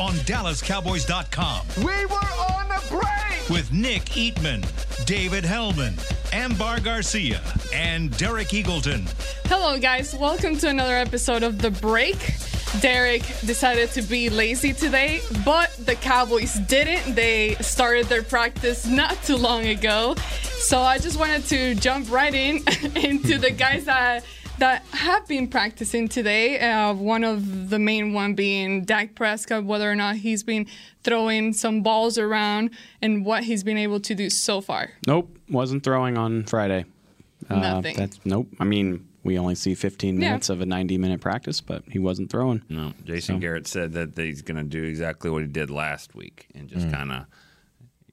on DallasCowboys.com We were on the break. with Nick Eatman, David Helman, Ambar Garcia, and Derek Eagleton. Hello, guys. Welcome to another episode of The Break. Derek decided to be lazy today, but the Cowboys didn't. They started their practice not too long ago. So I just wanted to jump right in into the guys that that have been practicing today. Uh, one of the main one being Dak Prescott, whether or not he's been throwing some balls around and what he's been able to do so far. Nope, wasn't throwing on Friday. Uh, Nothing. That's nope. I mean, we only see 15 Yeah. minutes of a 90 minute practice, but he wasn't throwing. No, Jason So- Garrett said that he's going to do exactly what he did last week and just Mm. kind of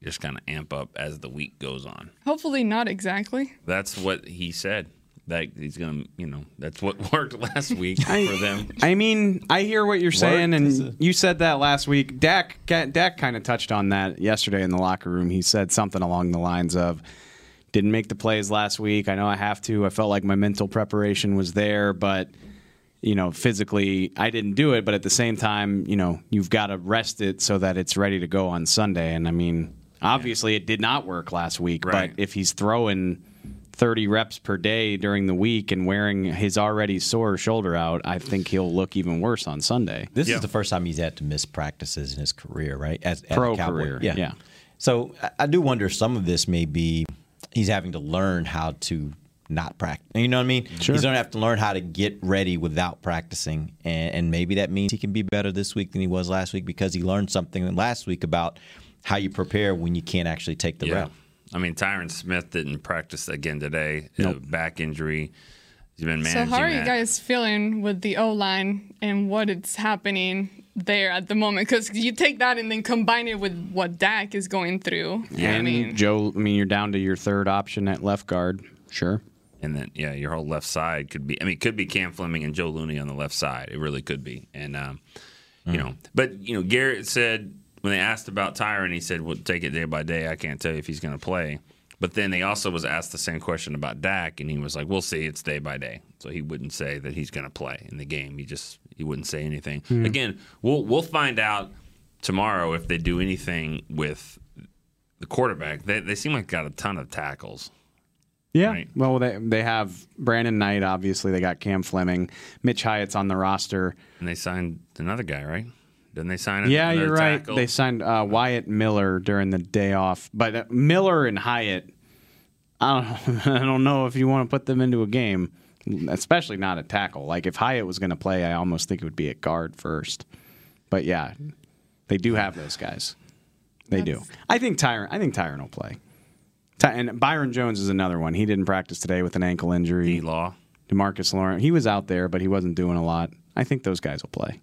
just kind of amp up as the week goes on. Hopefully, not exactly. That's what he said. That he's going to, you know, that's what worked last week for them. I mean, I hear what you're saying, and you said that last week. Dak, Dak kind of touched on that yesterday in the locker room. He said something along the lines of, "Didn't make the plays last week. I know I have to. I felt like my mental preparation was there, but." You know, physically, I didn't do it, but at the same time, you know, you've got to rest it so that it's ready to go on Sunday. And I mean, obviously, it did not work last week, Right. but if he's throwing 30 reps per day during the week and wearing his already sore shoulder out, I think he'll look even worse on Sunday. This Yeah. is the first time he's had to miss practices in his career, right? As, as Pro Cowboy. career, yeah. yeah. So I- I do wonder if some of this may be he's having to learn how to not practice. You know what I mean? Sure. He's going to have to learn how to get ready without practicing, and, and maybe that means he can be better this week than he was last week because he learned something last week about how you prepare when you can't actually take the Yeah. rep. I mean, Tyron Smith didn't practice again today. A back injury. He's been managing. So how are you that. guys feeling with the O line and what is happening there at the moment? Because you take that and then combine it with what Dak is going through. Yeah, I mean, Joe, I mean, you're down to your third option at left guard. Sure. And then, yeah, your whole left side could be. I mean, it could be Cam Fleming and Joe Looney on the left side. It really could be. And um, you know, but you know, Garrett said when they asked about Tyron, he said, "Well, take it day by day. I can't tell you if he's going to play." But then they also was asked the same question about Dak, and he was like, "We'll see. It's day by day." So he wouldn't say that he's going to play in the game. He just he wouldn't say anything. Hmm. Again, we'll we'll find out tomorrow if they do anything with the quarterback. They they seem like got a ton of tackles. Yeah. Right. Well, they they have Brandon Knight. Obviously, they got Cam Fleming. Mitch Hyatt's on the roster. And they signed another guy, right? Didn't they sign? Yeah, you're right. tackle? They signed uh, Wyatt Miller during the day off, but uh, Miller and Hyatt. I don't, I don't know if you want to put them into a game, especially not a tackle. Like if Hyatt was going to play, I almost think it would be at guard first. But yeah, they do have those guys. They do. I think Tyron. I think Tyron will play. Ty- and Byron Jones is another one. He didn't practice today with an ankle injury. D Law. Demarcus Lawrence. He was out there, but he wasn't doing a lot. I think those guys will play.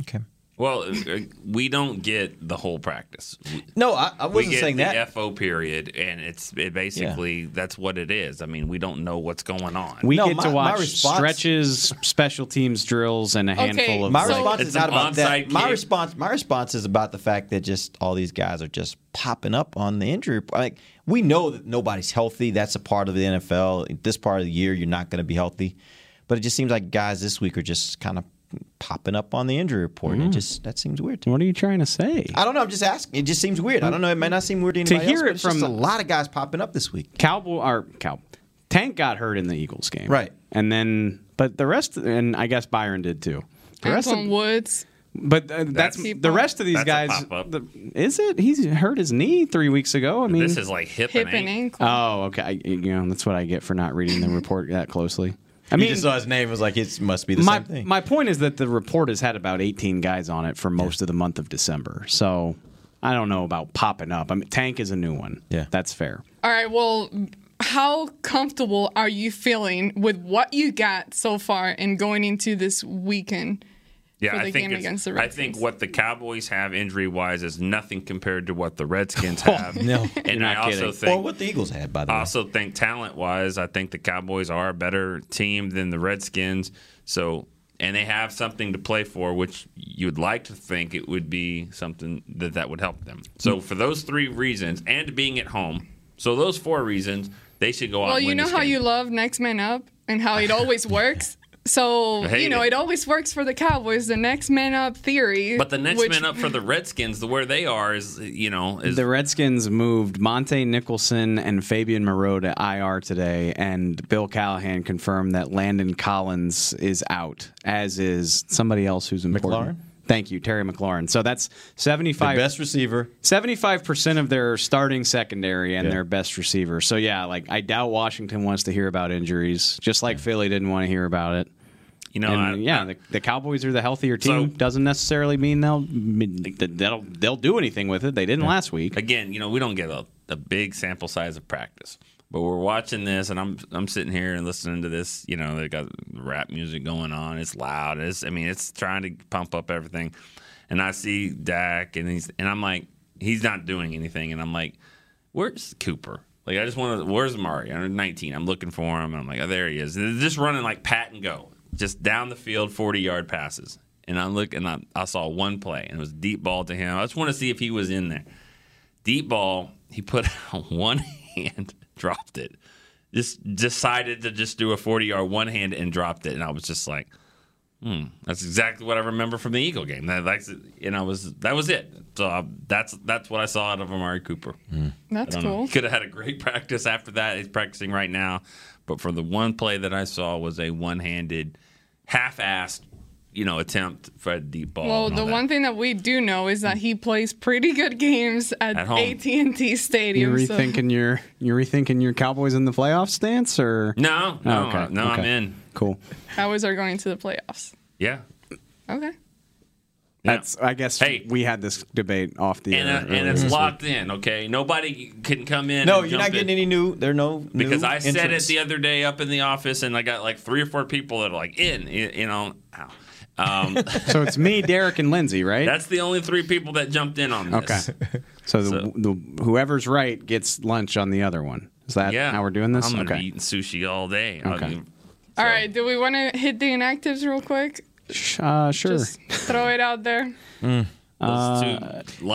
Okay. Well, uh, we don't get the whole practice. No, I, I We wasn't get saying the that. FO period, and it's it basically that's what it is. I mean, we don't know what's going on. We No, get my- to watch response- stretches, special teams drills, and a Okay, handful of. My So- response It's is not about that. onside My response, my response is about the fact that just all these guys are just popping up on the injury. Like we know that nobody's healthy. That's a part of the NFL. This part of the year, you're not going to be healthy. But it just seems like guys this week are just kind of popping up on the injury report. And it just that seems weird to me. what are you trying to say? I don't know. I'm just asking. It just seems weird. I don't know. It might not seem weird to To anybody hear else, it but it's from- a lot of guys popping up this week. Cowboy or Cow Tank got hurt in the Eagles game, Right. And then, but the rest, and I guess Byron did too. The rest of, Woods. but uh, that's, That's- the rest of these guys. the- is it? He's hurt his knee three weeks ago. I mean, this is like hip, Hip and and ankle. ankle. oh, okay. I, you know, that's what I get for not reading the report that closely. I I mean, mean, just saw his name. Was like it must be the my same thing. my point is that the report has had about 18 guys on it for most of the month of December. So I don't know about popping up. I mean, Tank is a new one. Yeah. that's fair. All right. Well, how comfortable are you feeling with what you got so far and going into this weekend? Yeah, for the I think game against the I think what the Cowboys have injury wise is nothing compared to what the Redskins oh, have. No. and I also kidding. think or what the Eagles had, by the I way. also think talent wise, I think the Cowboys are a better team than the Redskins. So, and they have something to play for, which you would like to think it would be something that that would help them. So, mm. for those three reasons, and being at home, so those four reasons, they should go out. Well, and you know this how game. you love next man up and how it always works. So you know it. it always works for the Cowboys. The next man up theory. But the next which- man up for the Redskins, the where they are is, you know, is The Redskins moved Montae Nicholson and Fabian Moreau to IR today, and Bill Callahan confirmed that Landon Collins is out, as is somebody else who's important. McLaurin? Thank you, Terry McLaurin. So that's the 75 best receiver. 75% of their starting secondary and Yeah. their best receiver. So yeah, like I doubt Washington wants to hear about injuries, just like Philly didn't want to hear about it. you know, And I- yeah, I- the, the Cowboys are the healthier team. So- Doesn't necessarily mean they'll they'll they'll do anything with it. They didn't last week. again, you know, we don't get a, a big sample size of practice, but we're watching this, and I'm I'm sitting here and listening to this. You know, they got rap music going on. It's loud. It's I mean, it's trying to pump up everything, and I see Dak, and he's and I'm like, he's not doing anything, and I'm like, where's Cooper? Like I just want to. Where's Mari? I'm 19. I'm looking for him. And I'm like, oh, there he is. And they're just running like pat and go, just down the field, 40 yard passes. And I look and I, I saw one play, and it was deep ball to him. I just want to see if he was in there. Deep ball. He put out one hand, dropped it. Just decided to just do a 40 yard one hand and dropped it. And I was just like, Hmm, that's exactly what I remember from the Eagle game. That, that's, and I was that was it. So uh, that's that's what I saw out of Amari Cooper. That's I know. cool. Could have had a great practice after that. He's practicing right now, but for the one play that I saw was a one-handed, half-assed, you know, attempt for a deep ball. Well, the one thing that we do know is that he plays pretty good games at, at AT and T Stadium. You Stadium. so- rethinking your you rethinking your Cowboys in the playoff stance or No, no, Oh, okay, no, I'm okay. in. cool. Cowboys are going to the playoffs. Yeah, Okay. That's I guess Hey. we had this debate off the and air uh, and it's this week. locked in. Okay, nobody can come in. No, and you're not getting in. any new. There are no new because I said it the other day up in the office, and I got like three or four people that are like in, you you know. ow. Um, So it's me, Derek, and Lindsay, right? that's the only three people that jumped in on okay. this. So, the, So- the whoever's right gets lunch on the other one. Is that Yeah, how we're doing this? I'm gonna okay. be eating sushi all day. I Okay. mean, so- right. Do we want to hit the inactives real quick? Uh, sure. Just throw it out there. those two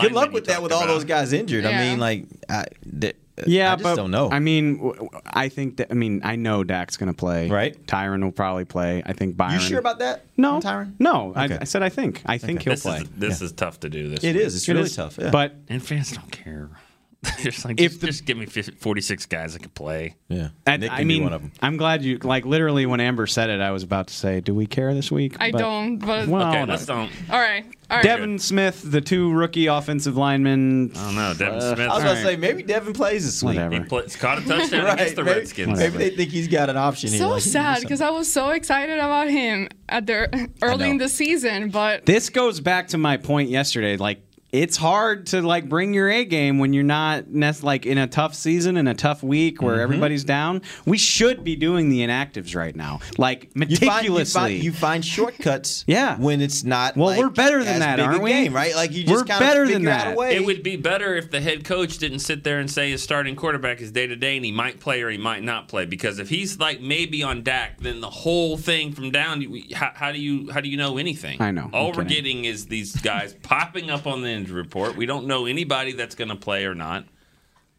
Good luck with that talked with all about. those guys injured. I mean, like, I, th- yeah, I just but don't know. I mean, I think that. I mean, I know Dak's going to play. Right. Tyron will probably play. I think Byron. you sure about that? No, Tyron? No, Okay. I, I said I think. I think he'll This play. is this is tough to do. This It week. is. It's It really is. tough. Yeah. But and fans don't care. just like If just, the- just give me 50, 46 guys that can play. yeah, That- Nick I can be mean, one of them. I'm glad you like literally when Amber said it, I was about to say, "Do we care this week?" I But- don't, but Well, Okay, no. let's don't. all right. All right. Devin Smith, the two rookie offensive linemen. I don't know. Devin Uh, Smith. I was All about to say maybe Devin plays this week. Whatever. he pla- caught a touchdown against the maybe, Redskins. maybe they think he's got an option here. so like, sad because I was so excited about him at the early in the season, but This goes back to my point yesterday. Like it's hard to like bring your A game when you're not nec- like in a tough season in a tough week where mm-hmm. everybody's down. We should be doing the inactives right now, like you find, you meticulously. find, you find shortcuts. Yeah. when it's not. Well, like, we're better than that, big a aren't we? Game, right? Like you just We're kinda better than that. It would be better if the head coach didn't sit there and say his starting quarterback is day to day and he might play or he might not play. Because if he's like maybe on Dak, then the whole thing from down, how, how do you how do you know anything? I know. All I'm we're kidding. getting is these guys popping up on the injury report. We don't know anybody that's going to play or not.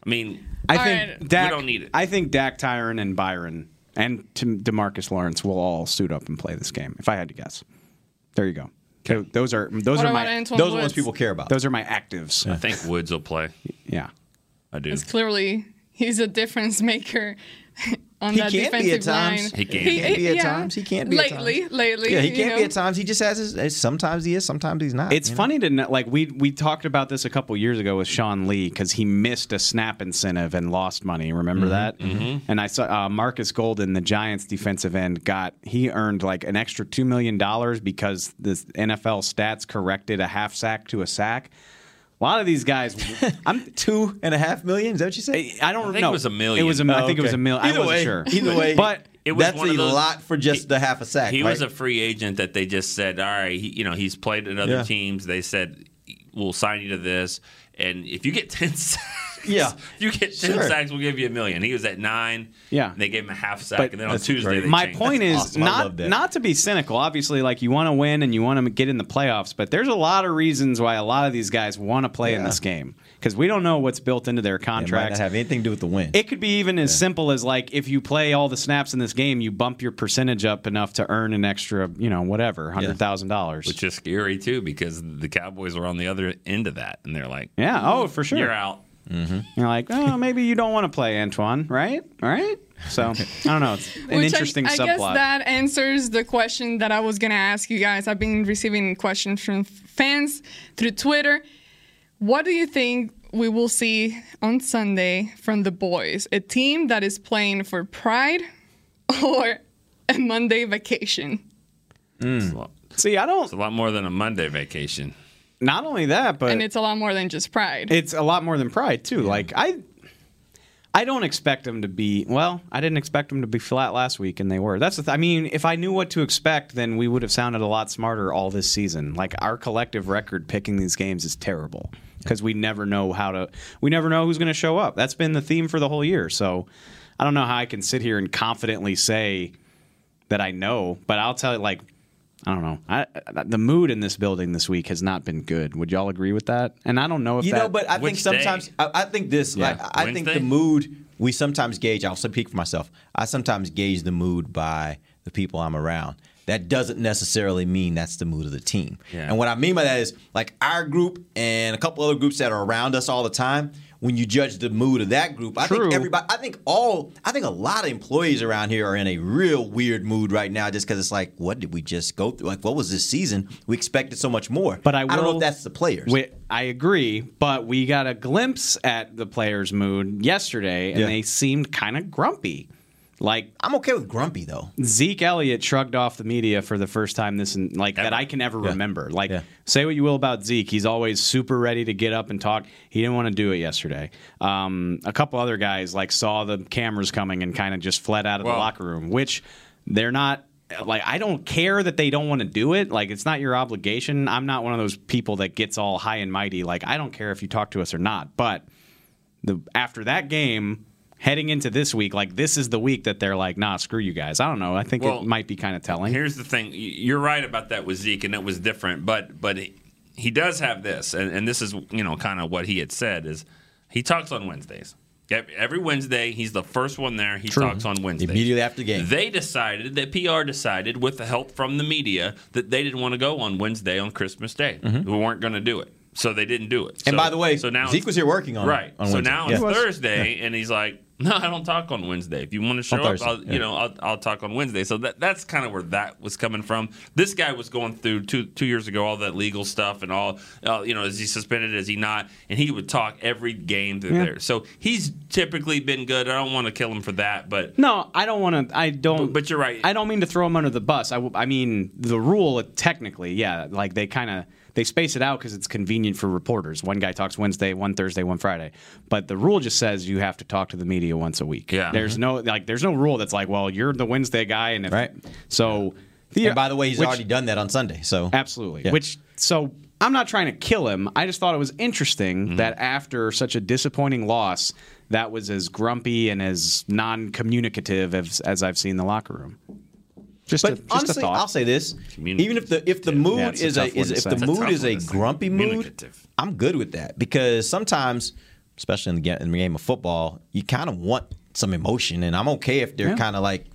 I mean, I All think right. Dak. We don't need it. I think Dak, Tyron, and Byron and Tim- Demarcus Lawrence will all suit up and play this game. If I had to guess, there you go. Tho- Those are those what are my Antoine Those are the Woods? ones people care about. those are my actives. I think Woods will play. Yeah. I do. It's clearly he's a difference maker on He that can be defensive at times. line. He can. He can be at yeah. times. He can't be at times. Lately, yeah, he can't be at times. He just has his. Sometimes he is. Sometimes he's not. It's you know? funny to know, like we we talked about this a couple years ago with Sean Lee because he missed a snap incentive and lost money. Remember that? Mm-hmm. And I saw uh, Markus Golden, the Giants' defensive end, got he earned like an extra two million dollars because the NFL stats corrected a half sack to a sack. A lot of these guys, I'm two and a half million. Is that what you say? I don't I think know. it was a million. It was a, I Oh, I think it was a million. I Either wasn't way- sure. either way. but It it was That's one a of those- lot for just the half a sack. He right? was a free agent that they just said, all right, he, you know, he's played at other Yeah. teams. They said, we'll sign you to this. And if you get 10 sacks, Yeah. you get 10 Sure. sacks, we'll give you a million. He was at nine. Yeah. They gave him a half sack. But and then on Tuesday, they My changed. point is awesome. Not not to be cynical. Obviously, like you want to win and you want to get in the playoffs, but there's a lot of reasons why a lot of these guys want to play in this game because we don't know what's built into their It might not contracts. have anything to do with the win. It could be even as simple as like if you play all the snaps in this game, you bump your percentage up enough to earn an extra, you know, whatever, hundred thousand dollars. Which is scary, too, because the Cowboys were on the other end of that. And they're like, Yeah. Oh, for sure. you're out. Mm-hmm. You're like, oh, maybe you don't want to play Antoine, right? Right? So I don't know. It's an Which I- interesting I, subplot. guess that answers the question that I was gonna ask you guys. I've been receiving questions from fans through Twitter. What do you think we will see on Sunday from the boys? A team that is playing for pride or a Monday vacation? It's, a hmm. lot, See, I don't. it's a lot more than a Monday vacation. Not only that, but And it's a lot more than just pride. it's a lot more than pride too. Like I, I don't expect them to be. Well, I didn't expect them to be flat last week, and they were. That's the. Th- I mean, if I knew what to expect, then we would have sounded a lot smarter all this season. Like our collective record picking these games is terrible because we never know how to. We never know who's going to show up. That's been the theme for the whole year. So I don't know how I can sit here and confidently say that I know, but I'll tell you, like, I don't know. I, I- the mood in this building this week has not been good. Would y'all agree with that? And I don't know if You that, know, but I think sometimes I, I think this. Yeah. Like, I think the mood we sometimes gauge. I'll speak for myself. I sometimes gauge the mood by the people I'm around. That doesn't necessarily mean that's the mood of the team. Yeah. And what I mean by that is like our group and a couple other groups that are around us all the time. When you judge the mood of that group, I True. think everybody, I think all, I think a lot of employees around here are in a real weird mood right now, just because it's like, what did we just go through? Like, what was this season? We expected so much more. But I don't know if that's the players. We, I agree, but we got a glimpse at the players' mood yesterday, and Yeah. they seemed kind of grumpy. Like I'm okay with grumpy though. Zeke Elliott shrugged off the media for the first time this in, like that I can ever Yeah. remember. Like Yeah. say what you will about Zeke, he's always super ready to get up and talk. He didn't want to do it yesterday. Um, a couple other guys like saw the cameras coming and kind of just fled out of the locker room, which they're not like I don't care that they don't want to do it. Like it's not your obligation. I'm not one of those people that gets all high and mighty. Like I don't care if you talk to us or not. But the after that game, heading into this week, like this is the week that they're like, nah, screw you guys. I don't know. I think Well, it might be kind of telling. Here's the thing: you're right about that with Zeke, and it was different. But but he, he does have this, and, and this is you know kind of what he had said is he talks on Wednesdays. Every Wednesday, he's the first one there. He talks on Wednesday Immediately after the game. They decided that PR decided, with the help from the media, that they didn't want to go on Wednesday on Christmas Day. We weren't going to do it, so they didn't do it. Mm-hmm. And So- by the way, so now Zeke was here working on it right. on so Wednesday. now Yeah. it's He was. Thursday, and he's like, "No, I don't talk on Wednesday. If you want to show up, I'll, yeah. you know, I'll, I'll talk on Wednesday." So that that's kind of where that was coming from. This guy was going through two two years ago all that legal stuff and all. Uh, you know, is he suspended? Is he not? And he would talk every game through Yeah. there. So he's typically been good. I don't want to kill him for that, but no, I don't want to. I don't. But- but you're right. I don't mean to throw him under the bus. I, I mean the rule technically, yeah. Like they kind of they space it out because it's convenient for reporters. One guy talks Wednesday, one Thursday, one Friday. But the rule just says you have to talk to the media once a week. Yeah. There's no like. There's no rule that's like, well, you're the Wednesday guy, and if, Right. So. The, And by the way, he's which- already done that on Sunday. So Absolutely. Yeah. Which so I'm not trying to kill him. I just thought it was interesting Mm-hmm. that after such a disappointing loss, that was as grumpy and as non-communicative as, as I've seen the locker room. Just, But a, just honestly, a thought. I'll say this: even if the if the mood Yeah, it's a is a is if the It's mood is a grumpy mood, I'm good with that because sometimes, especially in the, ga- in the game of football, you kind of want some emotion, and I'm okay if they're Yeah. kind of like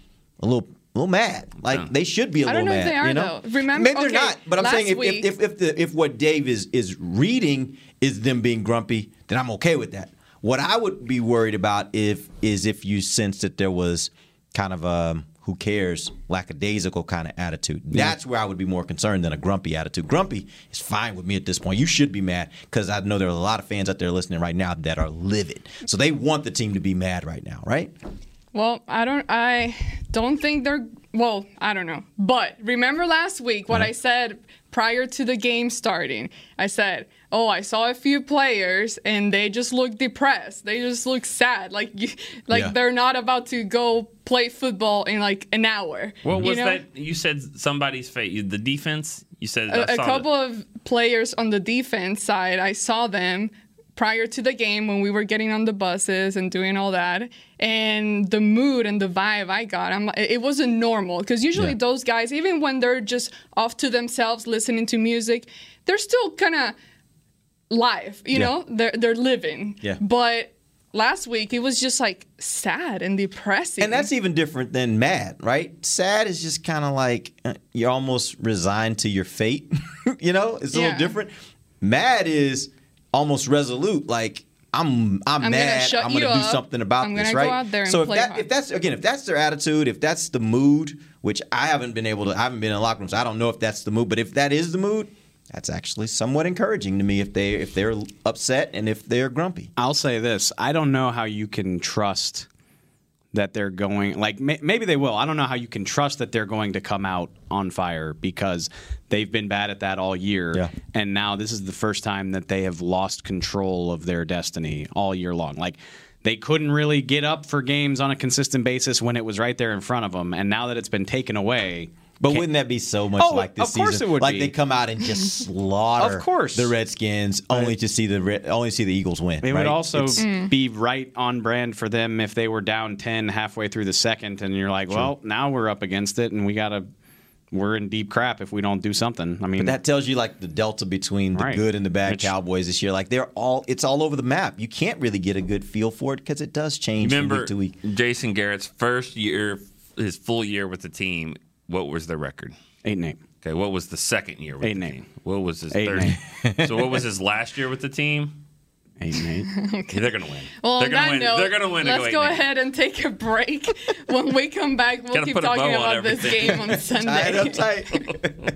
a little. A little mad, like Yeah. they should be a I little don't know mad. if they are, you know? though. Remember- maybe they're not, but I'm saying if, week- if, if if the if what Dave is is reading is them being grumpy, then I'm okay with that. What I would be worried about if is if you sense that there was kind of a who cares lackadaisical kind of attitude. That's where I would be more concerned than a grumpy attitude. Grumpy is fine with me at this point. You should be mad because I know there are a lot of fans out there listening right now that are livid. So they want the team to be mad right now, right? Well, I don't. I don't think they're. Well, I don't know. But remember last week what uh-huh. I said prior to the game starting? I said, "Oh, I saw a few players and they just look depressed. They just look sad. Like you, like Yeah. they're not about to go play football in like an hour." What was know? that? You said somebody's face. The defense. You said I a, a saw couple that. of players on the defense side, I saw them prior to the game when we were getting on the buses and doing all that. And the mood and the vibe I got, I'm, it wasn't normal because usually Yeah. those guys, even when they're just off to themselves listening to music, they're still kind of live, you Yeah. know, they're they're living. Yeah. But last week it was just like sad and depressing. And that's even different than mad, right? Sad is just kind of like uh, you're almost resigned to your fate. you know, it's a Yeah. little different. Mad is almost resolute, like I'm I'm, I'm gonna mad. I'm gonna do up. something about I'm this, right? go out there and so if that hard. if that's again if that's their attitude, if that's the mood, which I haven't been able to, I haven't been in locker rooms, I don't know if that's the mood. But if that is the mood, that's actually somewhat encouraging to me. If they if they're upset and if they're grumpy. I'll say this: I don't know how you can trust that they're going. Like may, maybe they will. I don't know how you can trust that they're going to come out on fire because they've been bad at that all year, Yeah. and now this is the first time that they have lost control of their destiny all year long. Like. They couldn't really get up for games on a consistent basis when it was right there in front of them, and now that it's been taken away, But can't- wouldn't that be so much Oh, like this of course season? it would like be. they come out and just slaughter Of course. the Redskins only to see the only see the Eagles win. It right? would also It's- Mm. be right on brand for them if they were down 10 halfway through the second and you're like, well, now we're up against it and we got to we're in deep crap if we don't do something. I mean, But that tells you like the delta between the Right. good and the bad Which- Cowboys this year. Like they're all it's all over the map. You can't really get a good feel for it because it does change from Remember week to week. Jason Garrett's first year, his full year with the team. What was their record? 8 and 8. Okay, what was the second year with Eight the and eight. team? What was his Eight and third? so what was his last year with the team? 8 and 8. Yeah, they're gonna win. Well, they're gonna win. note, they're gonna win. Let's eight go and ahead and take a break. when we come back, we'll Gotta keep talking bow on about this game on Tied Sunday. up tight.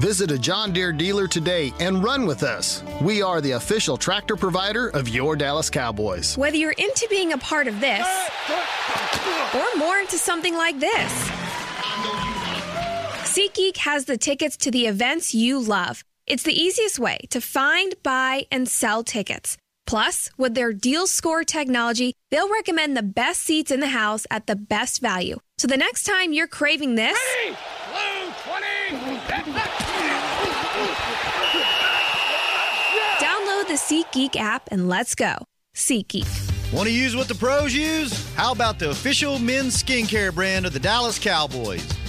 Visit a John Deere dealer today and run with us. We are the official tractor provider of your Dallas Cowboys. Whether you're into being a part of this or more into something like this, SeatGeek has the tickets to the events you love. It's the easiest way to find, buy, and sell tickets. Plus, with their deal score technology, they'll recommend the best seats in the house at the best value. So the next time you're craving this, the SeatGeek app and let's go. SeatGeek. Want to use what the pros use? How about the official men's skincare brand of the Dallas Cowboys?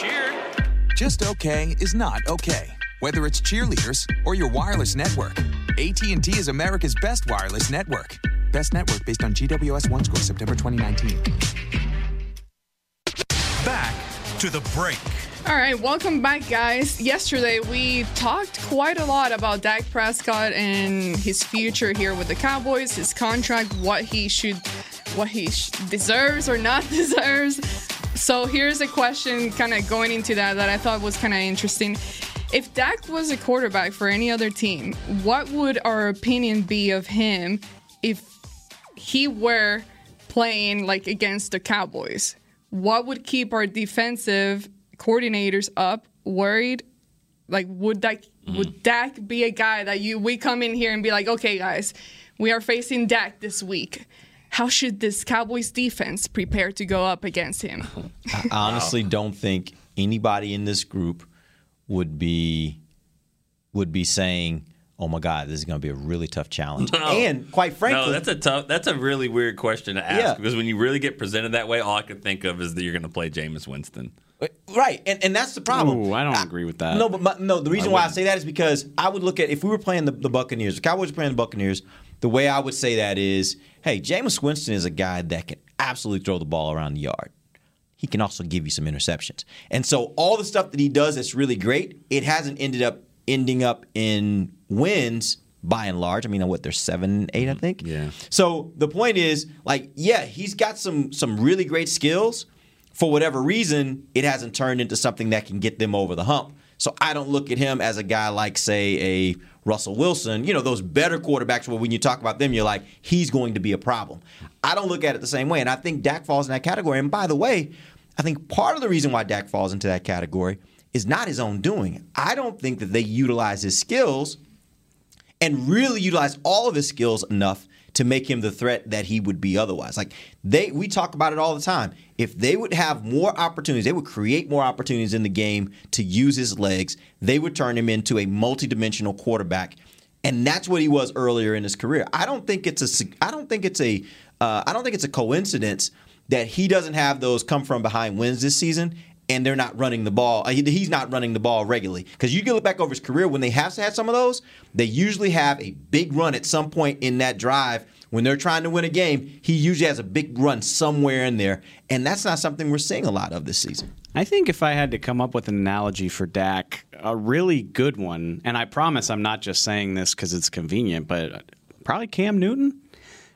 play cheer. Just okay is not okay. Whether it's cheerleaders or your wireless network, AT&T is America's best wireless network. Best network based on GWS One score September 2019. Back to the break. All right, welcome back, guys. Yesterday, we talked quite a lot about Dak Prescott and his future here with the Cowboys, his contract, what he should, what he sh- deserves or not deserves. So here's a question, kind of going into that, that I thought was kind of interesting. If Dak was a quarterback for any other team, what would our opinion be of him if he were playing like against the Cowboys? What would keep our defensive coordinators up, worried? Like, would Dak mm-hmm. would Dak be a guy that you we come in here and be like, okay, guys, we are facing Dak this week. How should this Cowboys defense prepare to go up against him? I honestly don't think anybody in this group would be would be saying, "Oh my God, this is going to be a really tough challenge." No. And quite frankly, no, that's a tough. That's a really weird question to ask Yeah. because when you really get presented that way, all I can think of is that you're going to play Jameis Winston. Right, and and that's the problem. Ooh, I don't agree with that. No, but my, no. The reason I why I say that is because I would look at if we were playing the, the Buccaneers, the Cowboys were playing the Buccaneers. The way I would say that is, hey, Jameis Winston is a guy that can absolutely throw the ball around the yard. He can also give you some interceptions, and so all the stuff that he does that's really great, it hasn't ended up ending up in wins by and large. I mean, what they're seven, eight, I mm-hmm. think. Yeah. So the point is, like, yeah, he's got some some really great skills. For whatever reason, it hasn't turned into something that can get them over the hump. So I don't look at him as a guy like, say, a Russell Wilson. You know, those better quarterbacks where when you talk about them, you're like, he's going to be a problem. I don't look at it the same way. And I think Dak falls in that category. And by the way, I think part of the reason why Dak falls into that category is not his own doing. I don't think that they utilize his skills and really utilize all of his skills enough to make him the threat that he would be otherwise. Like they we talk about it all the time. If they would have more opportunities, they would create more opportunities in the game to use his legs, they would turn him into a multidimensional quarterback. And that's what he was earlier in his career. I don't think it's a I don't think it's a uh, I don't think it's a coincidence that he doesn't have those come from behind wins this season and they're not running the ball. uh, He's not running the ball regularly. Because you can look back over his career when they have had some of those, they usually have a big run at some point in that drive. When they're trying to win a game, he usually has a big run somewhere in there. And that's not something we're seeing a lot of this season. I think if I had to come up with an analogy for Dak, a really good one, and I promise I'm not just saying this because it's convenient, but probably Cam Newton.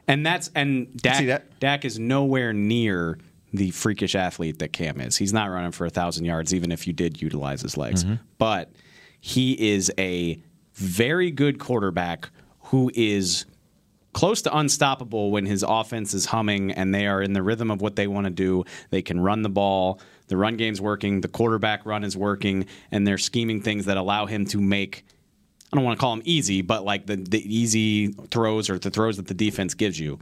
And that's and Dak, Dak is nowhere near the freakish athlete that Cam is. He's not running for a thousand yards, even if you did utilize his legs. Mm-hmm. But he is a very good quarterback who is close to unstoppable when his offense is humming and they are in the rhythm of what they want to do. They can run the ball. The run game's working. The quarterback run is working, and they're scheming things that allow him to make. I don't want to call them easy, but like the, the easy throws or the throws that the defense gives you.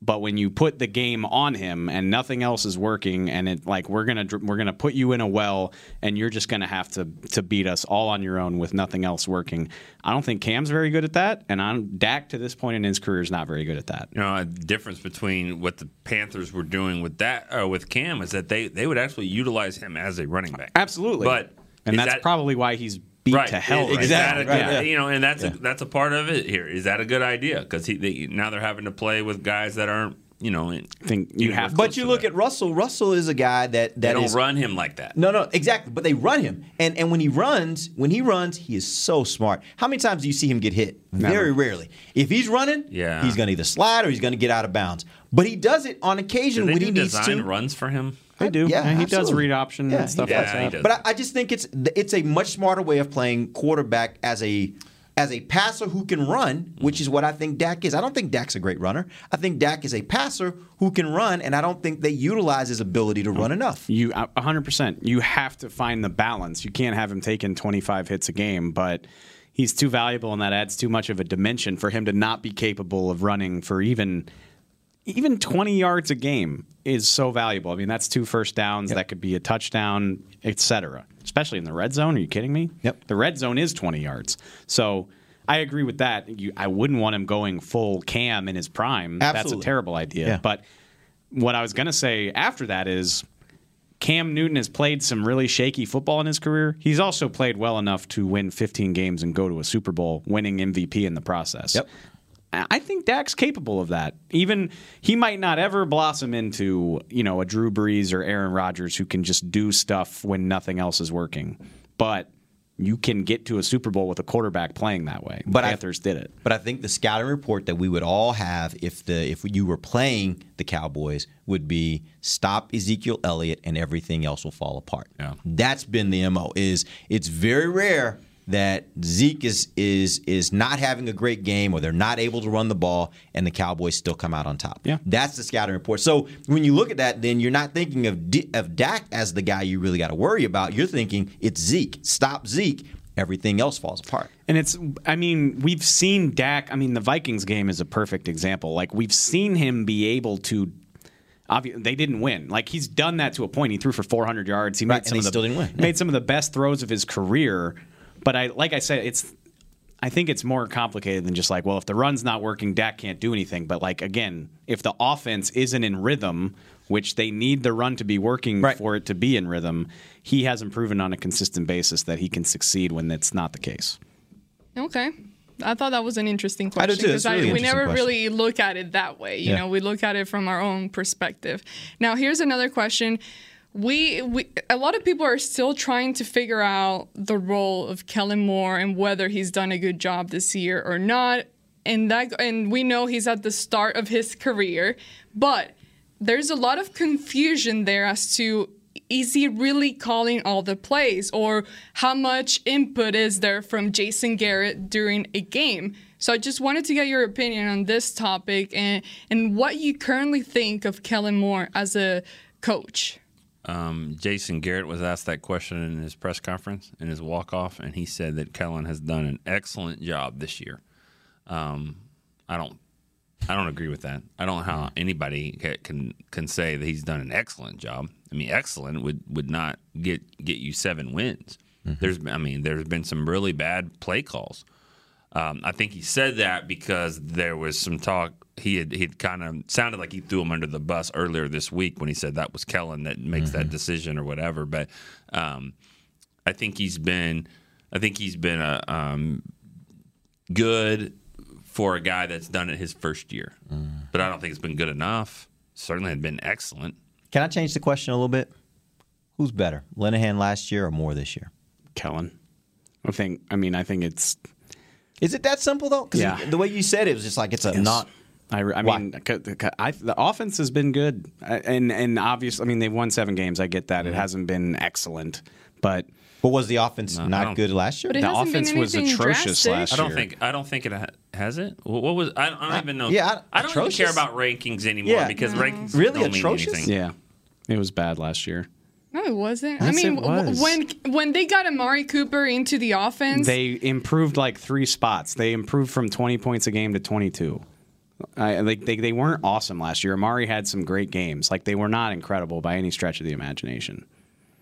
But when you put the game on him and nothing else is working, and it like we're gonna we're gonna put you in a well, and you're just gonna have to to beat us all on your own with nothing else working. I don't think Cam's very good at that, and I'm Dak to this point in his career is not very good at that. You know, a difference between what the Panthers were doing with that uh, with Cam is that they they would actually utilize him as a running back. Absolutely, But and that's that- probably why he's beat right to hell. Right that a good- Yeah. You know, and that's Yeah. a, that's a part of it here. Is that a good idea? Because they, now they're having to play with guys that aren't. You know, think you have. But you look at Russell. Russell is a guy that They that don't is- run him like that. No, no, exactly. But they run him, and and when he runs, when he runs, he is so smart. How many times do you see him get hit? Very rarely. If he's running, Yeah. he's going to either slide or he's going to get out of bounds. But he does it on occasion Do they when he needs design to. runs for him? They do. Yeah, And he does read option Yeah, and stuff like does. Yeah, that. But I, I just think it's it's a much smarter way of playing quarterback as a as a passer who can run, which is what I think Dak is. I don't think Dak's a great runner. I think Dak is a passer who can run, and I don't think they utilize his ability to run enough. You a 100%. You have to find the balance. You can't have him taking 25 hits a game, but he's too valuable and that adds too much of a dimension for him to not be capable of running for even even 20 yards a game is so valuable. I mean, that's two first downs, that could be a touchdown, etc. Especially in the red zone. Are you kidding me? Yep. The red zone is 20 yards. So I agree with that. You, I wouldn't want him going full cam in his prime. That's a terrible idea. Yeah. But what I was going to say after that is Cam Newton has played some really shaky football in his career. He's also played well enough to win 15 games and go to a Super Bowl, winning MVP in the process. Yep. I think Dak's capable of that. Even he might not ever blossom into, you know, a Drew Brees or Aaron Rodgers who can just do stuff when nothing else is working. But you can get to a Super Bowl with a quarterback playing that way. But I- Panthers did it. But I think the scouting report that we would all have if the if you were playing the Cowboys would be stop Ezekiel Elliott and everything else will fall apart. Yeah. That's been the MO. Is it's very rare that Zeke is is is not having a great game or they're not able to run the ball and the Cowboys still come out on top. Yeah. That's the scouting report. So when you look at that, then you're not thinking of D- of Dak as the guy you really got to worry about. You're thinking it's Zeke. Stop Zeke. Everything else falls apart. And it's, I mean, we've seen Dak. I mean, the Vikings game is a perfect example. Like, we've seen him be able to. obviously they didn't win. Like he's done that to a point. He threw for 400 yards. He Right, made some of he the still didn't win. made some of the best throws of his career. But I like I said, it's I think it's more complicated than just like, well, if the run's not working, Dak can't do anything. But like again, if the offense isn't in rhythm, which they need the run to be working for it to be in rhythm, he hasn't proven on a consistent basis that he can succeed when that's not the case. Okay. I thought that was an interesting question because It's really we never question. really look at it that way. You Yeah. know, we look at it from our own perspective. Now, here's another question. We, we a lot of people are still trying to figure out the role of Kellen Moore and whether he's done a good job this year or not. And that and we know he's at the start of his career, but there's a lot of confusion there as to is he really calling all the plays or how much input is there from Jason Garrett during a game? So I just wanted to get your opinion on this topic and and what you currently think of Kellen Moore as a coach. Um, Jason Garrett was asked that question in his press conference in his walk off, and he said that Kellen has done an excellent job this year. Um, I don't, I don't agree with that. I don't know how anybody can can say that he's done an excellent job. I mean, excellent would would not get get you seven wins. There's, I mean, there's been some really bad play calls. Um, I think he said that because there was some talk. He had he had kind of sounded like he threw him under the bus earlier this week when he said that was Kellen that makes that decision or whatever. But um, I think he's been I think he's been a um, good for a guy that's done it his first year. But I don't think it's been good enough. Certainly, had been excellent. Can I change the question a little bit? Who's better, Linehan last year or Moore this year? Kellen. I think. I mean, I think it's. Is it that simple though? 'Cause Yeah. The way you said it was just like it's a Yes. not. I, I mean, c- c- I, the offense has been good, and and obviously, I mean, they've won seven games. I get that it mm-hmm. hasn't been excellent, but but was the offense I not good last year? But the offense was atrocious drastic. last I don't year. think I don't think it ha- has it. What what was I don't, I don't even know. yeah, I, don't even care about rankings anymore Yeah. because No. rankings Really don't mean atrocious? anything. Yeah, it was bad last year. No, it wasn't. I mean, was. when when they got Amari Cooper into the offense, They improved like three spots. They improved from 20 points a game to 22. I, like they, they weren't awesome last year. Amari had some great games. Like they were not incredible by any stretch of the imagination.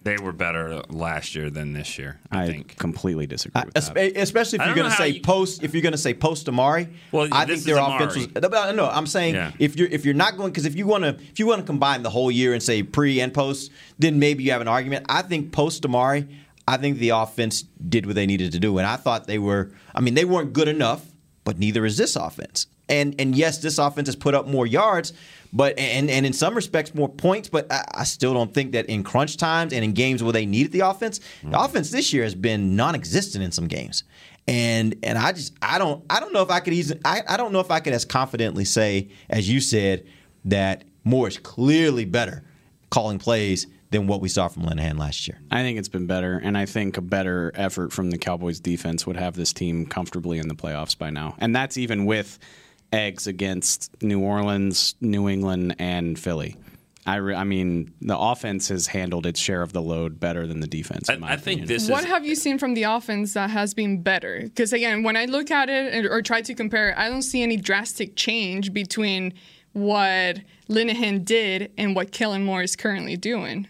They were better last year than this year. I, I think. completely disagree with Es- that. Especially if you're going to say you- post, if you're going to say post Amari, Well, I this think their is offense was. Amari. No, no, I'm saying Yeah. if you're if you're not going because if you want to if you want to combine the whole year and say pre and post, then maybe you have an argument. I think post Amari, I think the offense did what they needed to do, and I thought they were. I mean, they weren't good enough, but neither is this offense. And and yes, this offense has put up more yards, but and and in some respects more points. But I, I still don't think that in crunch times and in games where they needed the offense, the mm-hmm. offense this year has been non-existent in some games. And and I just I don't I don't know if I could easily I, I don't know if I could as confidently say as you said that Moore is clearly better calling plays than what we saw from Linehan last year. I think it's been better, and I think a better effort from the Cowboys defense would have this team comfortably in the playoffs by now. And that's even with eggs against New Orleans, New England, and Philly. I, re- I mean, the offense has handled its share of the load better than the defense. in my I think opinion. this what is have you seen from the offense that has been better? Because again, when I look at it or, or try to compare, it, I don't see any drastic change between what Linehan did and what Kellen Moore is currently doing.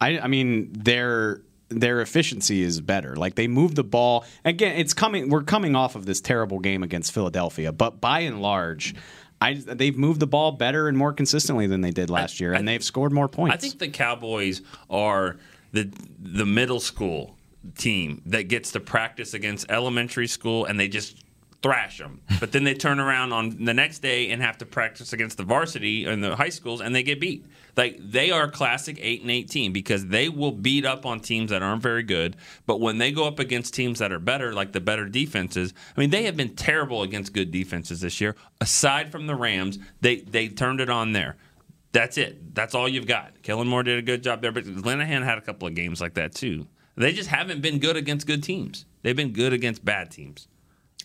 I, I mean, their their efficiency is better. Like they move the ball again. It's coming. We're coming off of this terrible game against Philadelphia, but by and large, I they've moved the ball better and more consistently than they did last year, and they've scored more points. I think the Cowboys are the the middle school team that gets to practice against elementary school and they just thrash them. But then they turn around on the next day and have to practice against the varsity and the high schools and they get beat. Like they are classic 8 and 8 team because they will beat up on teams that aren't very good, but when they go up against teams that are better like the better defenses, I mean they have been terrible against good defenses this year. Aside from the Rams, they they turned it on there. That's it. That's all you've got. Kellen Moore did a good job there, but Linehan had a couple of games like that too. They just haven't been good against good teams. They've been good against bad teams.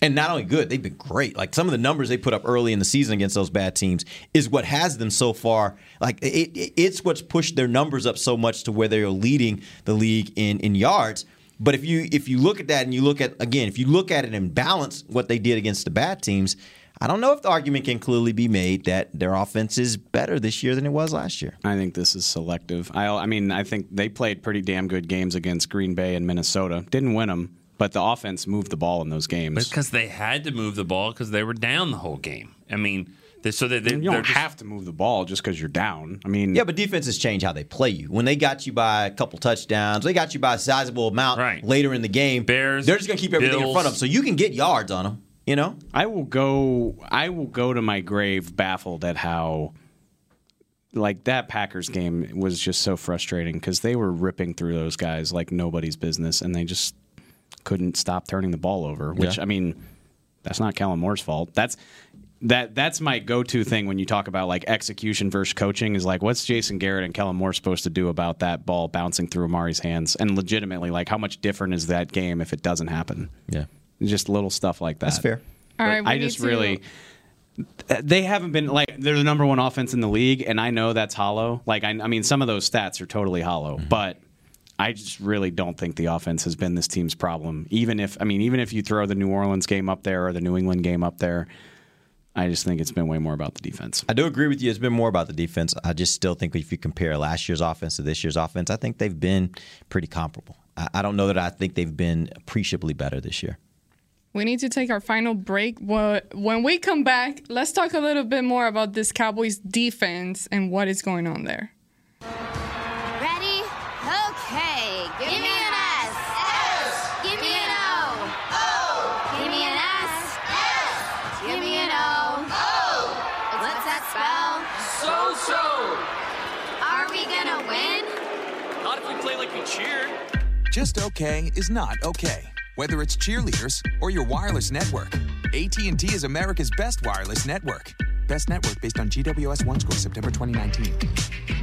And not only good, they've been great. Like some of the numbers they put up early in the season against those bad teams is what has them so far. Like it, it- it's what's pushed their numbers up so much to where they are leading the league in in yards. But if you if you look at that and you look at again, if you look at it in balance, what they did against the bad teams, I don't know if the argument can clearly be made that their offense is better this year than it was last year. I think this is selective. I, I mean, I think they played pretty damn good games against Green Bay and Minnesota. Didn't win them, but the offense moved the ball in those games. Because they had to move the ball because they were down the whole game. I mean, they, so they, they you don't just, have to move the ball just because you're down. I mean, Yeah, but defenses change how they play you. When they got you by a couple touchdowns, they got you by a sizable amount Right. later in the game. Bears, they're just going to keep everything in front of them, so you can get yards on them. You know, I will go. I will go to my grave baffled at how, like that Packers game was just so frustrating because they were ripping through those guys like nobody's business, and they just couldn't stop turning the ball over. Which Yeah. I mean, that's not Kellen Moore's fault. That's that that's my go-to thing when you talk about like execution versus coaching is like what's Jason Garrett and Kellen Moore supposed to do about that ball bouncing through Amari's hands and legitimately like how much different is that game if it doesn't happen? Yeah. Just little stuff like that. that's fair. All right, I need just to- really they haven't been like they're the number one offense in the league, and I know that's hollow. Like I, I mean, some of those stats are totally hollow, Mm-hmm. but I just really don't think the offense has been this team's problem. Even if I mean, even if you throw the New Orleans game up there or the New England game up there, I just think it's been way more about the defense. I do agree with you. It's been more about the defense. I just still think if you compare last year's offense to this year's offense, I think they've been pretty comparable. I, I don't know that I think they've been appreciably better this year. We need to take our final break. When we come back, let's talk a little bit more about this Cowboys defense and what is going on there. Just okay is not okay. Whether it's cheerleaders or your wireless network, AT&T is America's best wireless network. Best network based on GWS One score September 2019.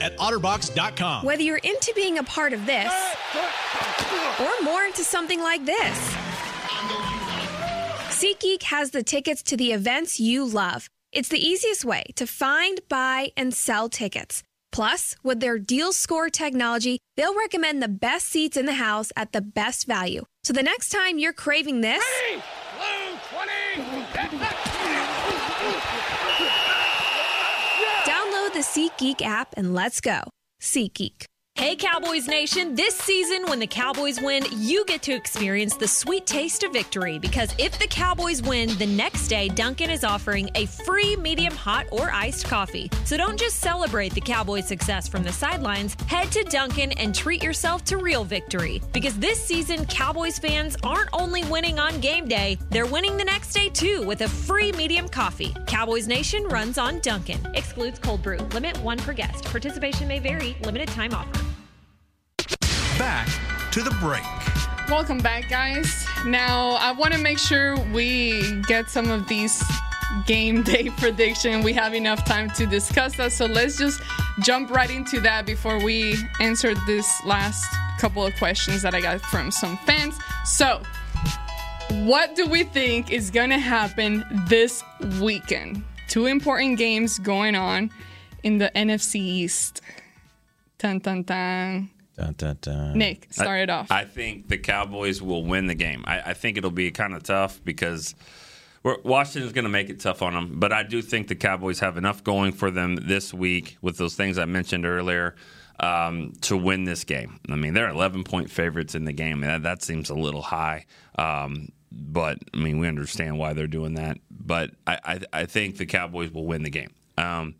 at otterbox.com. Whether you're into being a part of this or more into something like this, SeatGeek has the tickets to the events you love. It's the easiest way to find, buy, and sell tickets. Plus, with their deal score technology, they'll recommend the best seats in the house at the best value. So the next time you're craving this, download the SeatGeek app and let's go. SeatGeek. Hey, Cowboys Nation. This season, when the Cowboys win, you get to experience the sweet taste of victory because if the Cowboys win, the next day, Dunkin' is offering a free medium hot or iced coffee. So don't just celebrate the Cowboys' success from the sidelines. Head to Dunkin' and treat yourself to real victory because this season, Cowboys fans aren't only winning on game day, they're winning the next day too with a free medium coffee. Cowboys Nation runs on Dunkin'. Excludes cold brew. Limit one per guest. Participation may vary. Limited time offer. Back to the break. Welcome back, guys. Now, I want to make sure we get some of these game day prediction. We have enough time to discuss that, so let's just jump right into that before we answer this last couple of questions that I got from some fans. So, what do we think is going to happen this weekend? Two important games going on in the NFC East. Dun dun dun. Dun, dun, dun. Nick, start it off. I think the Cowboys will win the game. I, I think it'll be kind of tough because we're, Washington's going to make it tough on them. But I do think the Cowboys have enough going for them this week with those things I mentioned earlier um, to win this game. I mean, they're 11 point favorites in the game. That, that seems a little high. Um, but I mean, we understand why they're doing that. But I, I, I think the Cowboys will win the game. Um,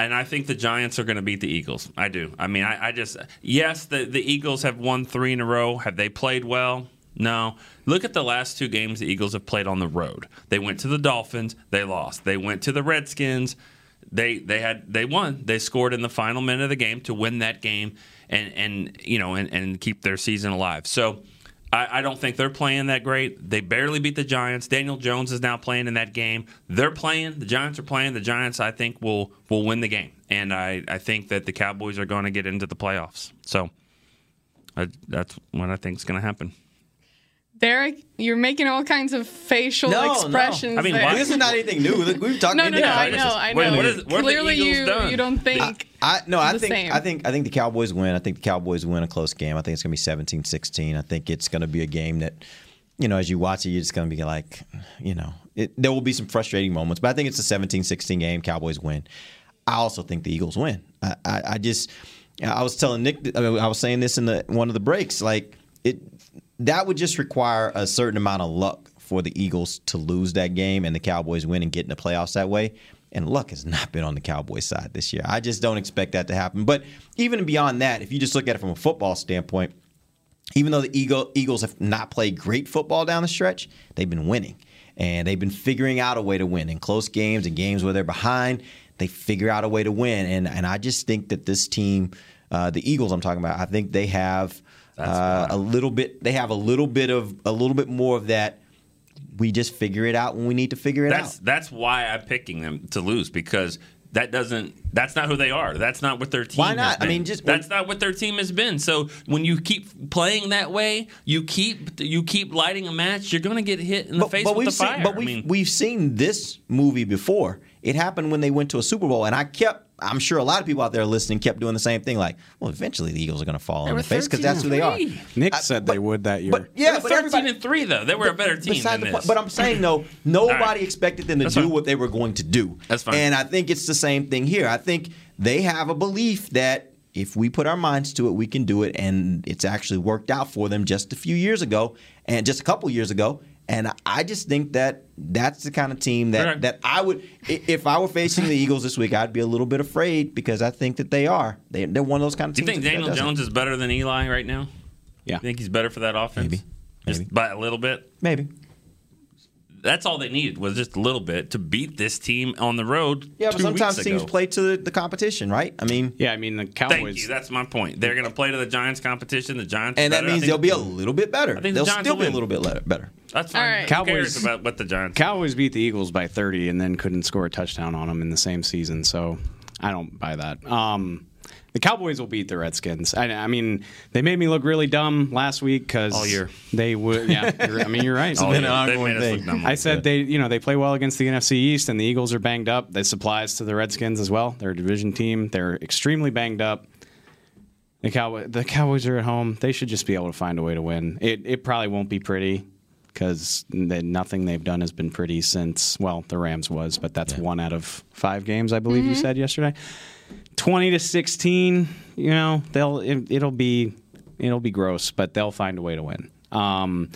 and I think the Giants are going to beat the Eagles. I do. I mean, I, I just yes, the the Eagles have won three in a row. Have they played well? No. Look at the last two games the Eagles have played on the road. They went to the Dolphins, they lost. They went to the Redskins, they they had they won. They scored in the final minute of the game to win that game and and you know and, and keep their season alive. So I, I don't think they're playing that great. They barely beat the Giants. Daniel Jones is now playing in that game. They're playing. The Giants are playing. The Giants, I think, will will win the game, and I, I think that the Cowboys are going to get into the playoffs. So I, that's what I think is going to happen. Derek, you're making all kinds of facial No, no. expressions. I mean, there. why- This is not anything new. We've talked. No, no, no. Yeah, I know, I know. Wait, what is- what Clearly, you done? you don't think. I no, I think same. I think I think the Cowboys win. I think the Cowboys win a close game. I think it's going to be 17-16. I think it's going to be a game that you know, as you watch it, you're just going to be like, you know, it, there will be some frustrating moments, but I think it's a 17-16 game. Cowboys win. I also think the Eagles win. I, I, I just, I was telling Nick, I, mean, I was saying this in the one of the breaks, like it, that would just require a certain amount of luck for the Eagles to lose that game and the Cowboys win and get in the playoffs that way. And luck has not been on the Cowboys side this year. I just don't expect that to happen. But even beyond that, if you just look at it from a football standpoint, even though the Eagle, Eagles have not played great football down the stretch, they've been winning. And they've been figuring out a way to win in close games and games where they're behind. They figure out a way to win. And and I just think that this team, uh, the Eagles, I'm talking about, I think they have uh, a little bit. They have a little bit of a little bit more of that. We just figure it out when we need to figure it That's out. that's why I'm picking them to lose because that doesn't that's not who they are. That's not what their team. Why has not? I mean, just- that's not what their team has been. So when you keep playing that way, you keep you keep lighting a match. You're going to get hit in the face with we've the seen, fire. But we've, mean, we've seen this movie before. It happened when they went to a Super Bowl, and I kept. I'm sure a lot of people out there listening kept doing the same thing. Like, well, eventually the Eagles are going to fall They on the face because that's who they are. and three. Nick said they would that year. But yeah, they were but 13 and three though. They were a better team than the this. point. But I'm saying no, nobody expected them to That's do fine. what they were going to do. That's fine. And I think it's the same thing here. I think they have a belief that if we put our minds to it, we can do it, and it's actually worked out for them just a few years ago, and just a couple years ago. And I just think that that's the kind of team that, Correct. that I would, if I were facing the Eagles this week, I'd be a little bit afraid because I think that they are. They, they're one of those kind of teams. Do you think Daniel. Jones is better than Eli right now? Yeah. You think he's better for that offense? Maybe. Just by a little bit. Maybe. That's all they needed was just a little bit to beat this team on the road. Yeah, but two sometimes weeks teams ago. play to the, the competition, right? I mean, yeah, I mean the Cowboys. Thank Cowboys. you. That's my point. They're going to play to the Giants competition. The Giants, are and that better. I means they'll be a little bit better. I think They'll Giants still be a little bit better. That's fine. All right. Who Cowboys- cares about what the Giants? Cowboys beat the Eagles by 30 and then couldn't score a touchdown on them in the same season. So I don't buy that. Um, the Cowboys will beat the Redskins. I, I mean, they made me look really dumb last week because All year. they would. Yeah, I mean, you're right. All year. They ongoing made us look dumb. I said they, you know, they play well against the NFC East, and the Eagles are banged up. They supplies to the Redskins as well. They're a division team. They're extremely banged up. The Cowboy, the Cowboys are at home. They should just be able to find a way to win. It, it probably won't be pretty because nothing they've done has been pretty since well, the Rams was, but that's one out of five games, I believe you said yesterday. Twenty to sixteen, you know, they'll it, it'll be it'll be gross, but they'll find a way to win. Um,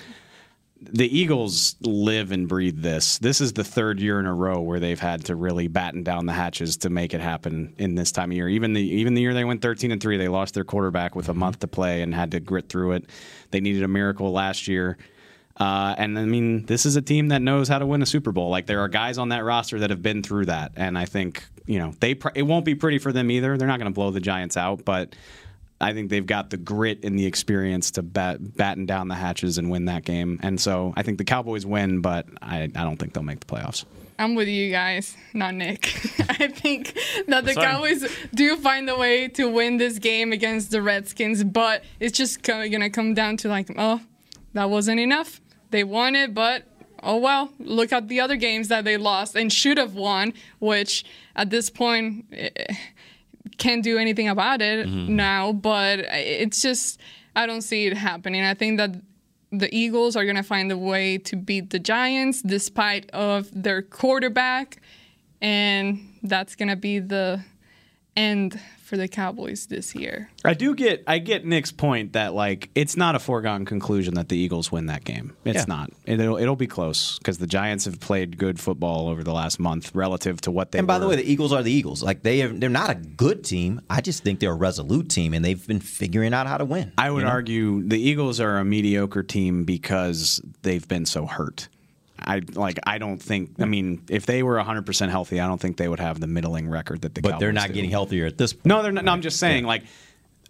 the Eagles live and breathe this. This is the third year in a row where they've had to really batten down the hatches to make it happen in this time of year. Even the even the year they went 13 and 3, they lost their quarterback with a month to play and had to grit through it. They needed a miracle last year. Uh, and I mean, this is a team that knows how to win a Super Bowl. Like there are guys on that roster that have been through that, and I think you know they. Pr- it won't be pretty for them either. They're not going to blow the Giants out, but I think they've got the grit and the experience to bat, batten down the hatches and win that game. And so I think the Cowboys win, but I, I don't think they'll make the playoffs. I'm with you guys, not Nick. I think that the That's fine. Cowboys do find a way to win this game against the Redskins, but it's just going to come down to like, oh, that wasn't enough. They won it, but oh well. Look at the other games that they lost and should have won, which at this point eh, can't do anything about it now. But it's just I don't see it happening. I think that the Eagles are going to find a way to beat the Giants despite of their quarterback and that's going to be the end for the Cowboys this year. I do get I get Nick's point that like it's not a foregone conclusion that the Eagles win that game. It's Yeah. not. It'll it'll be close because the Giants have played good football over the last month relative to what they. And by the way, the Eagles are the Eagles. Like they have, they're not a good team. I just think they're a resolute team, and they've been figuring out how to win. I would you know? argue the Eagles are a mediocre team because they've been so hurt. I like. I don't think. I mean, if they were 100 percent healthy, I don't think they would have the middling record that the. but they're not do. getting healthier at this point. No, they're not. No, I'm just saying. Like,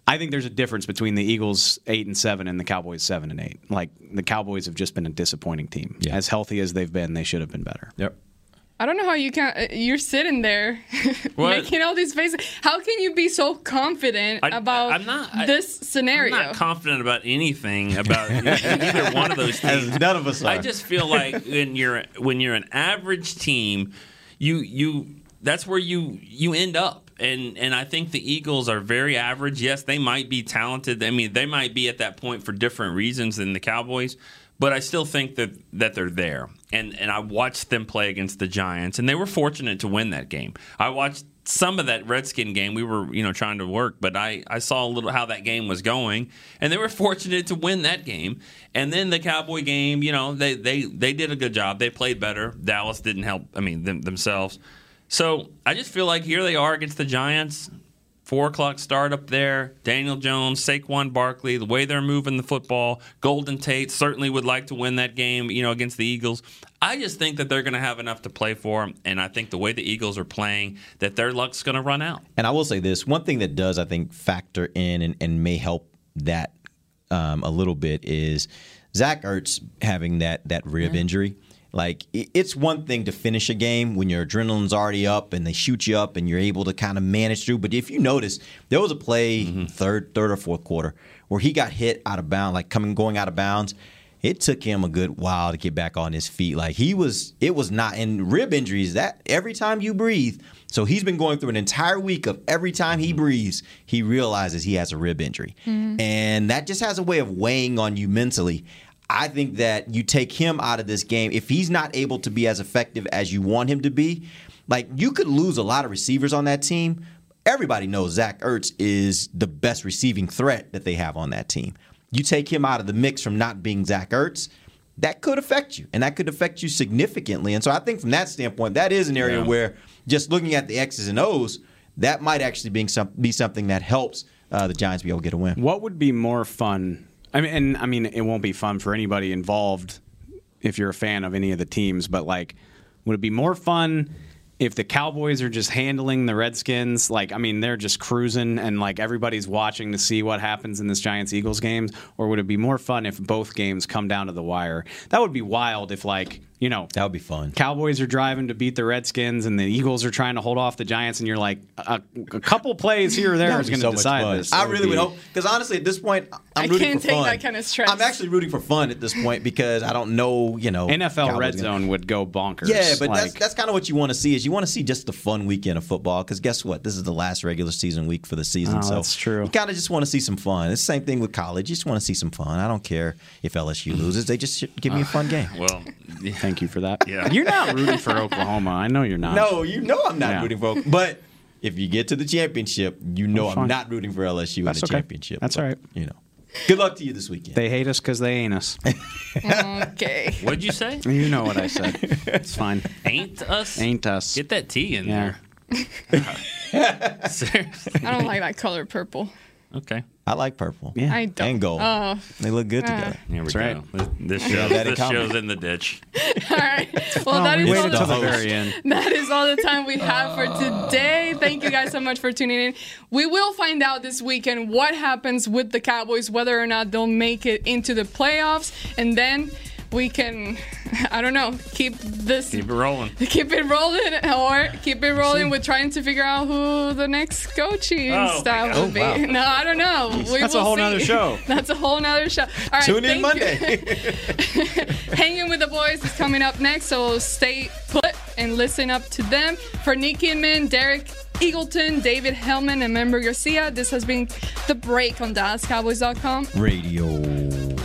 I think there's a difference between the Eagles eight and seven and the Cowboys seven and eight. Like the Cowboys have just been a disappointing team. As healthy as they've been, they should have been better. Yep. I don't know how you can. uh, You're sitting there What? making all these faces. How can you be so confident I- about I'm not- I- this scenario? I'm not confident about anything about either one of those teams. None of us are. I just feel like when you're when you're an average team, you you that's where you you end up. And and I think the Eagles are very average. Yes, they might be talented. I mean, they might be at that point for different reasons than the Cowboys. But I still think that that they're there. And and I watched them play against the Giants, and they were fortunate to win that game. I watched some of that Redskin game. We were, you know, trying to work, but I, I saw a little how that game was going, and they were fortunate to win that game. And then the Cowboy game, you know, they they they did a good job. They played better. Dallas didn't help. I mean, them, themselves. So I just feel like here they are against the Giants. Four o'clock start up there. Daniel Jones, Saquon Barkley, the way they're moving the football. Golden Tate certainly would like to win that game, you know, against the Eagles. I just think that they're going to have enough to play for, and I think the way the Eagles are playing, that their luck's going to run out. And I will say this one thing that does, I think, factor in and, and may help that um, a little bit is Zach Ertz having that that rib injury. Like it's one thing to finish a game when your adrenaline's already up and they shoot you up and you're able to kind of manage through. But if you notice, there was a play mm-hmm. third, third or fourth quarter where he got hit out of bounds, like coming going out of bounds. It took him a good while to get back on his feet. Like he was, it was not. in rib injuries that every time you breathe. So he's been going through an entire week of every time he mm-hmm. breathes, he realizes he has a rib injury, mm-hmm. and that just has a way of weighing on you mentally. I think that you take him out of this game if he's not able to be as effective as you want him to be. Like you could lose a lot of receivers on that team. Everybody knows Zach Ertz is the best receiving threat that they have on that team. You take him out of the mix from not being Zach Ertz, that could affect you, and that could affect you significantly. And so I think from that standpoint, that is an area Yeah. where just looking at the X's and O's, that might actually be, some, be something that helps uh, the Giants be able to get a win. What would be more fun? I mean, and I mean, it won't be fun for anybody involved if you're a fan of any of the teams. But like, would it be more fun if the Cowboys are just handling the Redskins? Like, I mean, they're just cruising, and like everybody's watching to see what happens in this Giants Eagles games. Or would it be more fun if both games come down to the wire? That would be wild. If like, you know, that would be fun. Cowboys are driving to beat the Redskins, and the Eagles are trying to hold off the Giants, and you're like, a, a couple plays here or there That is would be going to so decide this. I It really would be- hope because honestly, at this point, I'm I rooting can't for take fun. that kind of stress. I'm actually rooting for fun at this point because I don't know, you know, NFL Cowboys Red gonna- Zone would go bonkers. Yeah, but that's Like, that's kind of what you want to see. Is you want to see just the fun weekend of football because guess what? This is the last regular season week for the season. Oh, so that's true. You kind of just want to see some fun. It's the same thing with college. You just want to see some fun. I don't care if LSU loses. They just give me a fun game. Well, thank you for that. Yeah. You're not rooting for Oklahoma. I know you're not. No, you know I'm not Yeah. rooting for. Oklahoma. But if you get to the championship, you know I'm not rooting for LSU That's in the okay. championship. That's But, all right. You know, good luck to you this weekend. They hate us because they ain't us. okay. What'd you say? You know what I said. It's fine. Ain't us? Ain't us. Get that T in Yeah. there. Seriously. I don't like that color purple. Okay. I like purple. Yeah. I don't. And gold. Oh. They look good Ah. together. Here we That's go. right. This, this Yeah, shows, in this shows in the ditch. All right. Well, that we is all the the very end. That is all the time we have for today. Thank you guys so much for tuning in. We will find out this weekend what happens with the Cowboys, whether or not they'll make it into the playoffs, and then we can, I don't know, keep this. Keep it rolling. Keep it rolling, or keep it rolling with trying to figure out who the next coaching Oh, staff my will oh, be. God. No, I don't know. We That's a will whole see. nother show. That's a whole nother show. All right, Tune in thank Monday. you. Hanging with the boys is coming up next, so stay put and listen up to them. For Nick Eatman, Derek Eagleton, David Helman, and Member Garcia, this has been The Break on DallasCowboys.com. Radio.